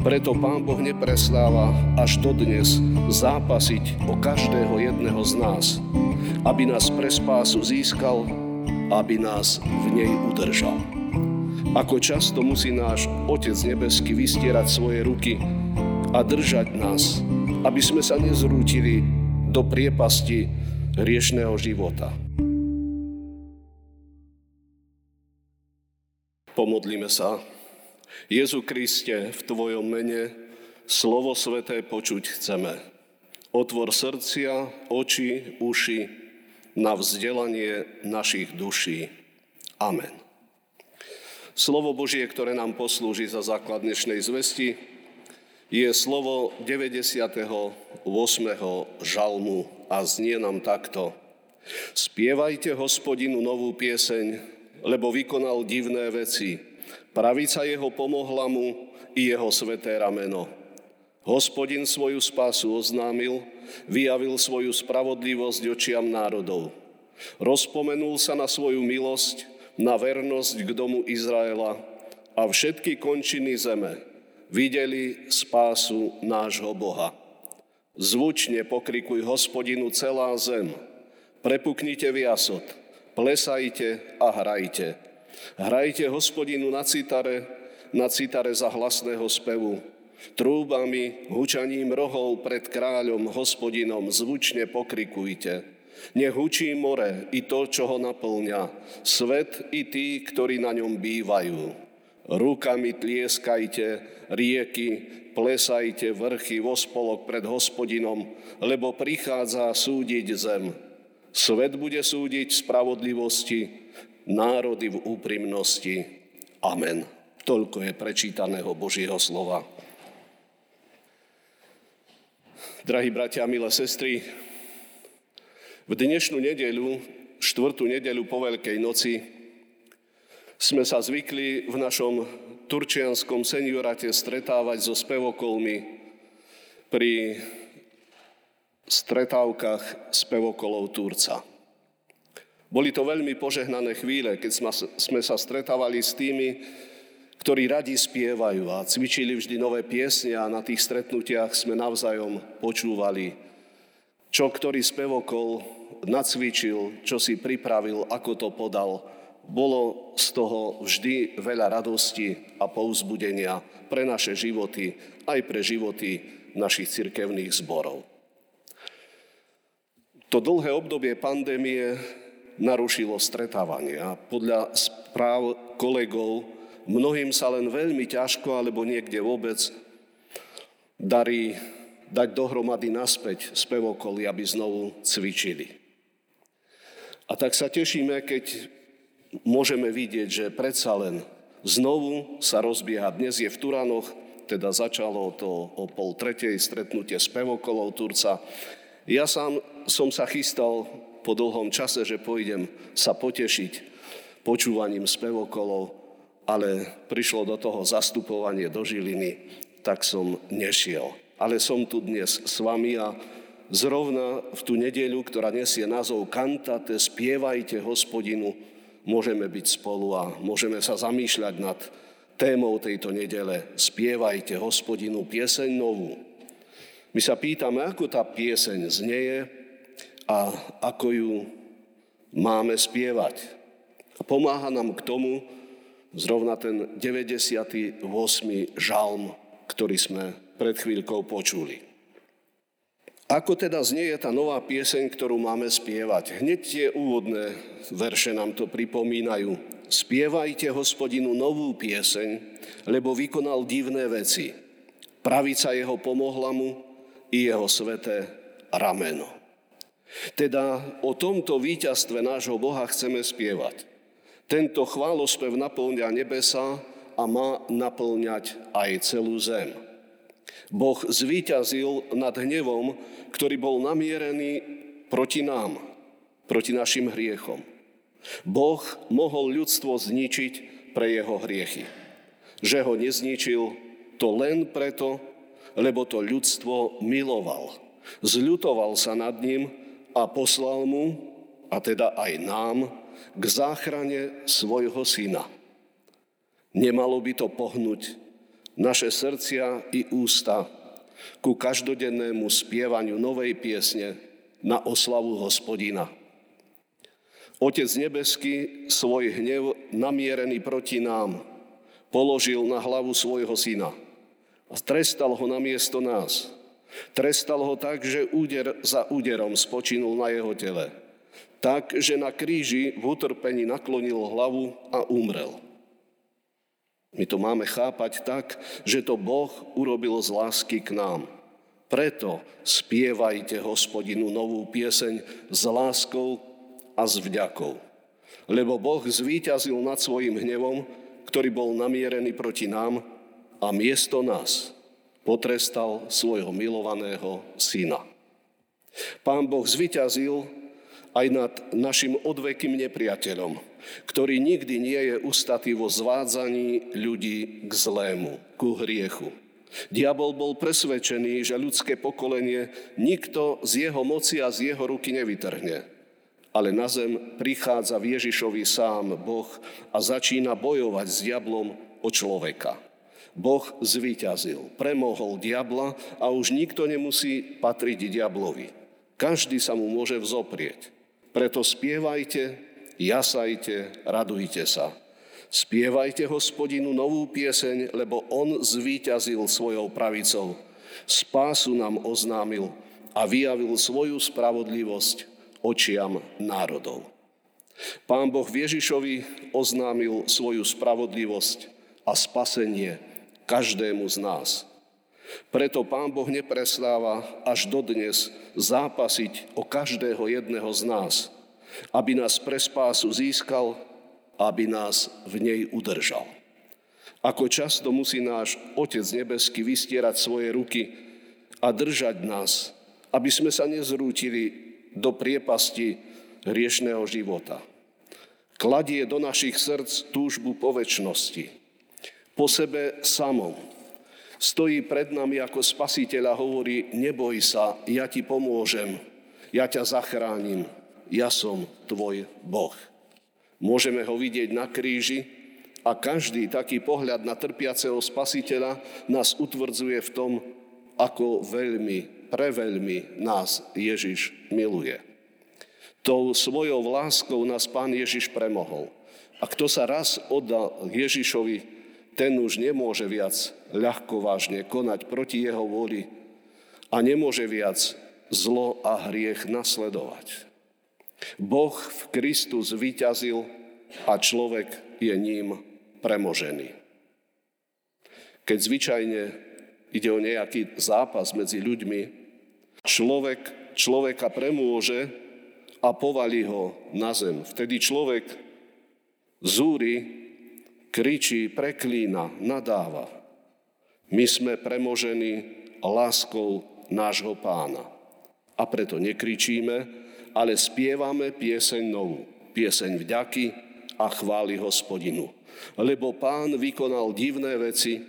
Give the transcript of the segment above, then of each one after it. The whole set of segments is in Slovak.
Preto Pán Boh neprestáva až dodnes zápasiť o každého jedného z nás, aby nás pre spásu získal, aby nás v nej udržal. Ako často musí náš Otec Nebeský vystierať svoje ruky a držať nás, aby sme sa nezrútili do priepasti hriešného života. Pomodlíme sa. Jezu Kriste, v Tvojom mene slovo sveté počuť chceme. Otvor srdcia, oči, uši na vzdelanie našich duší. Amen. Slovo Božie, ktoré nám poslúži za základ dnešnej zvesti, je slovo 98. žalmu a znie nám takto. Spievajte hospodinu novú pieseň, lebo vykonal divné veci – Pravica jeho pomohla mu i jeho sveté rameno. Hospodin svoju spásu oznámil, vyjavil svoju spravodlivosť očiam národov. Rozpomenul sa na svoju milosť, na vernosť k domu Izraela a všetky končiny zeme videli spásu nášho Boha. Zvučne pokrikuj hospodinu celá zem, prepuknite viasot, plesajte a hrajte. Hrajte hospodinu na citare, na citare za hlasného spevu. Trúbami, hučaním rohov pred kráľom, hospodinom zvučne pokrikujte. Nech hučí more i to, čo ho naplňa, svet i tí, ktorí na ňom bývajú. Rukami tlieskajte, rieky, plesajte vrchy vo spolok pred hospodinom, lebo prichádza súdiť zem. Svet bude súdiť spravodlivosti, národy v úprimnosti. Amen. Toľko je prečítaného Božieho slova. Drahí bratia milé sestry, v dnešnú nedeľu, štvrtú nedeľu po Veľkej noci, sme sa zvykli v našom turčianskom seniorate stretávať so spevokolmi pri stretávkach spevokolov Turca. Boli to veľmi požehnané chvíle, keď sme sa stretávali s tými, ktorí radi spievajú a cvičili vždy nové piesne a na tých stretnutiach sme navzájom počúvali, čo ktorý spevokol nacvičil, čo si pripravil, ako to podal. Bolo z toho vždy veľa radosti a pouzbudenia pre naše životy, aj pre životy našich cirkevných zborov. To dlhé obdobie pandémie narušilo stretávanie. A podľa správ kolegov mnohým sa len veľmi ťažko alebo niekde vôbec darí dať dohromady naspäť spevokoly, aby znovu cvičili. A tak sa tešíme, keď môžeme vidieť, že predsa len znovu sa rozbieha. Dnes je v Turanoch, teda začalo to o pol tretej stretnutie spevokolov Turca. Ja sám som sa chystal po dlhom čase, že pôjdem sa potešiť počúvaním spevokolov, ale prišlo do toho zastupovanie do Žiliny, tak som nešiel. Ale som tu dnes s vami a zrovna v tú nedeľu, ktorá nesie názov Kantate, spievajte hospodinu, môžeme byť spolu a môžeme sa zamýšľať nad témou tejto nedele. Spievajte hospodinu pieseň novú. My sa pýtame, ako tá pieseň znieje, a ako ju máme spievať. A pomáha nám k tomu zrovna ten 98. žalm, ktorý sme pred chvíľkou počuli. Ako teda znie tá nová pieseň, ktorú máme spievať? Hneď tie úvodné verše nám to pripomínajú. Spievajte hospodinu novú pieseň, lebo vykonal divné veci. Pravica jeho pomohla mu i jeho sveté rameno. Teda o tomto víťazstve nášho Boha chceme spievať. Tento chválospev naplňa nebesa a má naplňať aj celú zem. Boh zvíťazil nad hnevom, ktorý bol namierený proti nám, proti našim hriechom. Boh mohol ľudstvo zničiť pre jeho hriechy. Že ho nezničil, to len preto, lebo to ľudstvo miloval. Zľutoval sa nad ním a poslal mu, a teda aj nám, k záchrane svojho syna. Nemalo by to pohnúť naše srdcia i ústa ku každodennému spievaniu novej piesne na oslavu hospodina. Otec nebeský svoj hnev namierený proti nám položil na hlavu svojho syna a trestal ho na miesto nás. Trestal ho tak, že úder za úderom spočinul na jeho tele. Tak, že na kríži v utrpení naklonil hlavu a umrel. My to máme chápať tak, že to Boh urobil z lásky k nám. Preto spievajte hospodinu novú pieseň s láskou a s vďakou. Lebo Boh zvíťazil nad svojim hnevom, ktorý bol namierený proti nám a miesto nás potrestal svojho milovaného syna. Pán Boh zvyťazil aj nad našim odvekým nepriateľom, ktorý nikdy nie je ustatý vo zvádzaní ľudí k zlému, ku hriechu. Diabol bol presvedčený, že ľudské pokolenie nikto z jeho moci a z jeho ruky nevytrhne. Ale na zem prichádza v Ježišovi sám Boh a začína bojovať s diablom o človeka. Boh zvíťazil, premohol diabla a už nikto nemusí patriť diablovi. Každý sa mu môže vzoprieť. Preto spievajte, jasajte, radujte sa. Spievajte hospodinu novú pieseň, lebo on zvíťazil svojou pravicou. Spásu nám oznámil a vyjavil svoju spravodlivosť očiam národov. Pán Boh Ježišovi oznámil svoju spravodlivosť a spasenie každému z nás. Preto Pán Boh neprestáva až dodnes zápasiť o každého jedného z nás, aby nás pre spásu získal, aby nás v nej udržal. Ako často musí náš Otec nebeský vystierať svoje ruky a držať nás, aby sme sa nezrútili do priepasti hriešného života. Kladie do našich srdc túžbu po väčšnosti, po sebe samom, stojí pred nami ako spasiteľ a hovorí, neboj sa, ja ti pomôžem, ja ťa zachránim, ja som tvoj Boh. Môžeme ho vidieť na kríži a každý taký pohľad na trpiaceho spasiteľa nás utvrdzuje v tom, ako veľmi, preveľmi nás Ježiš miluje. Tou svojou láskou nás Pán Ježiš premohol. A kto sa raz oddal Ježišovi, ten už nemôže viac ľahko vážne konať proti jeho vôli a nemôže viac zlo a hriech nasledovať. Boh v Kristu zvíťazil a človek je ním premožený. Keď zvyčajne ide o nejaký zápas medzi ľuďmi, človek človeka premôže a povalí ho na zem. Vtedy človek zúri kričí, preklína, nadáva. My sme premožení láskou nášho pána. A preto nekričíme, ale spievame pieseň novú, pieseň vďaky a chváli hospodinu. Lebo pán vykonal divné veci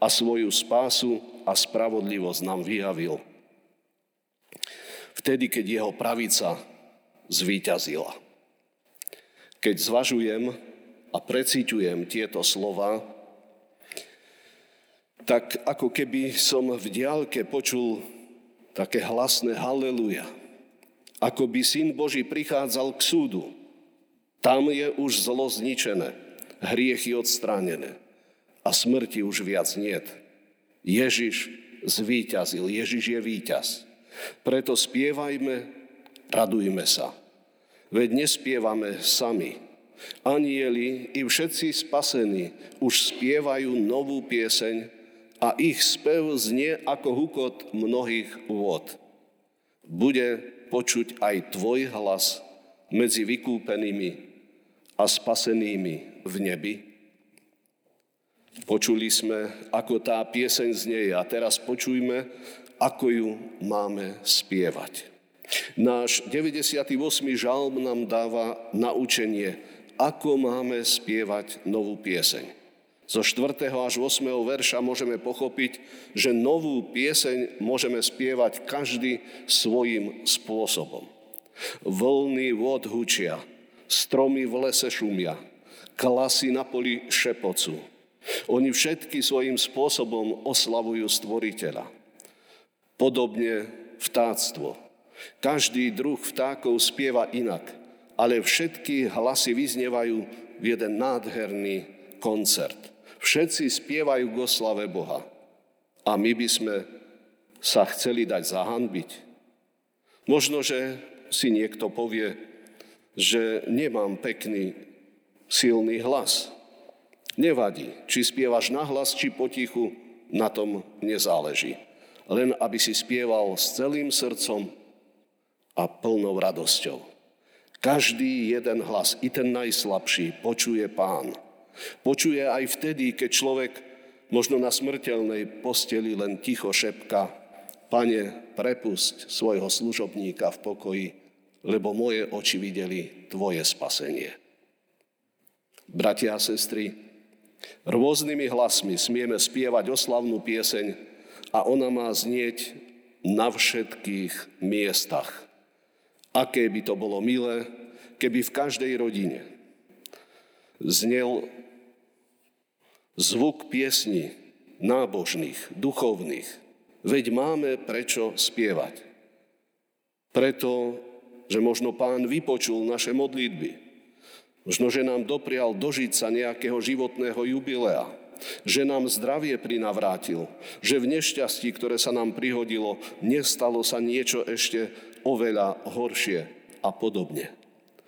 a svoju spásu a spravodlivosť nám vyjavil. Vtedy, keď jeho pravica zvíťazila. Keď zvažujem, a precíťujem tieto slova, tak ako keby som v diálke počul také hlasné haleluja. Ako by Syn Boží prichádzal k súdu. Tam je už zlo zničené, hriechy odstránené a smrti už viac niet. Ježiš zvíťazil, Ježiš je víťaz. Preto spievajme, radujme sa. Veď nespievame sami, Anieli i všetci spasení už spievajú novú pieseň a ich spev znie ako hukot mnohých vôd. Bude počuť aj tvoj hlas medzi vykúpenými a spasenými v nebi. Počuli sme, ako tá pieseň znie a teraz počujme, ako ju máme spievať. Náš 98. žalm nám dáva naučenie, ako máme spievať novú pieseň. Zo 4. až 8. verša môžeme pochopiť, že novú pieseň môžeme spievať každý svojim spôsobom. Vlny vod hučia, stromy v lese šumia, klasy na poli šepocu, Oni všetky svojím spôsobom oslavujú stvoriteľa. Podobne vtáctvo. Každý druh vtákov spieva inak, ale všetky hlasy vyznievajú v jeden nádherný koncert. Všetci spievajú k oslave Boha. A my by sme sa chceli dať zahanbiť. Možno, že si niekto povie, že nemám pekný, silný hlas. Nevadí, či spievaš nahlas, či potichu, na tom nezáleží. Len aby si spieval s celým srdcom a plnou radosťou. Každý jeden hlas, i ten najslabší, počuje pán. Počuje aj vtedy, keď človek možno na smrteľnej posteli len ticho šepka, Pane, prepusť svojho služobníka v pokoji, lebo moje oči videli Tvoje spasenie. Bratia a sestry, Rôznymi hlasmi smieme spievať oslavnú pieseň a ona má znieť na všetkých miestach. Aké by to bolo milé, keby v každej rodine znel zvuk piesni nábožných, duchovných. Veď máme prečo spievať. Preto, že možno pán vypočul naše modlitby, Možno, že nám doprial dožiť sa nejakého životného jubilea, že nám zdravie prinavrátil, že v nešťastí, ktoré sa nám prihodilo, nestalo sa niečo ešte oveľa horšie a podobne.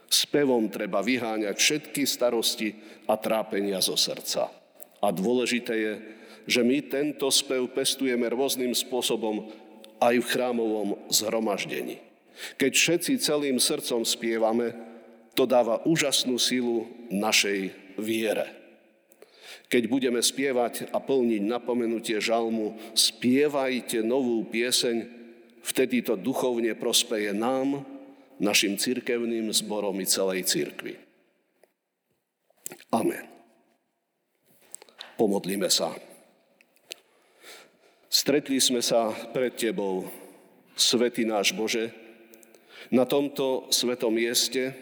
Spevom treba vyháňať všetky starosti a trápenia zo srdca. A dôležité je, že my tento spev pestujeme rôznym spôsobom aj v chrámovom zhromaždení. Keď všetci celým srdcom spievame, to dáva úžasnú silu našej viere. Keď budeme spievať a plniť napomenutie žalmu, spievajte novú pieseň, vtedy to duchovne prospeje nám, našim cirkevným zborom i celej cirkvi. Amen. Pomodlíme sa. Stretli sme sa pred Tebou, Svetý náš Bože, na tomto svetom mieste,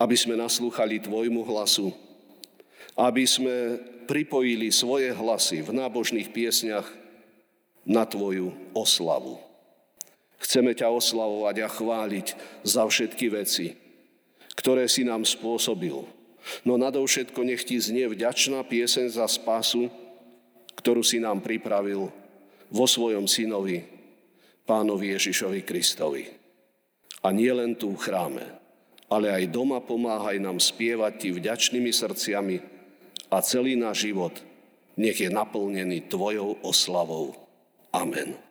aby sme naslúchali Tvojmu hlasu, aby sme pripojili svoje hlasy v nábožných piesňach na Tvoju oslavu. Chceme ťa oslavovať a chváliť za všetky veci, ktoré si nám spôsobil. No nadovšetko nech ti znie vďačná piesen za spásu, ktorú si nám pripravil vo svojom synovi, pánovi Ježišovi Kristovi. A nie len tu v chráme, ale aj doma pomáhaj nám spievať Ti vďačnými srdciami a celý náš život nech je naplnený Tvojou oslavou. Amen.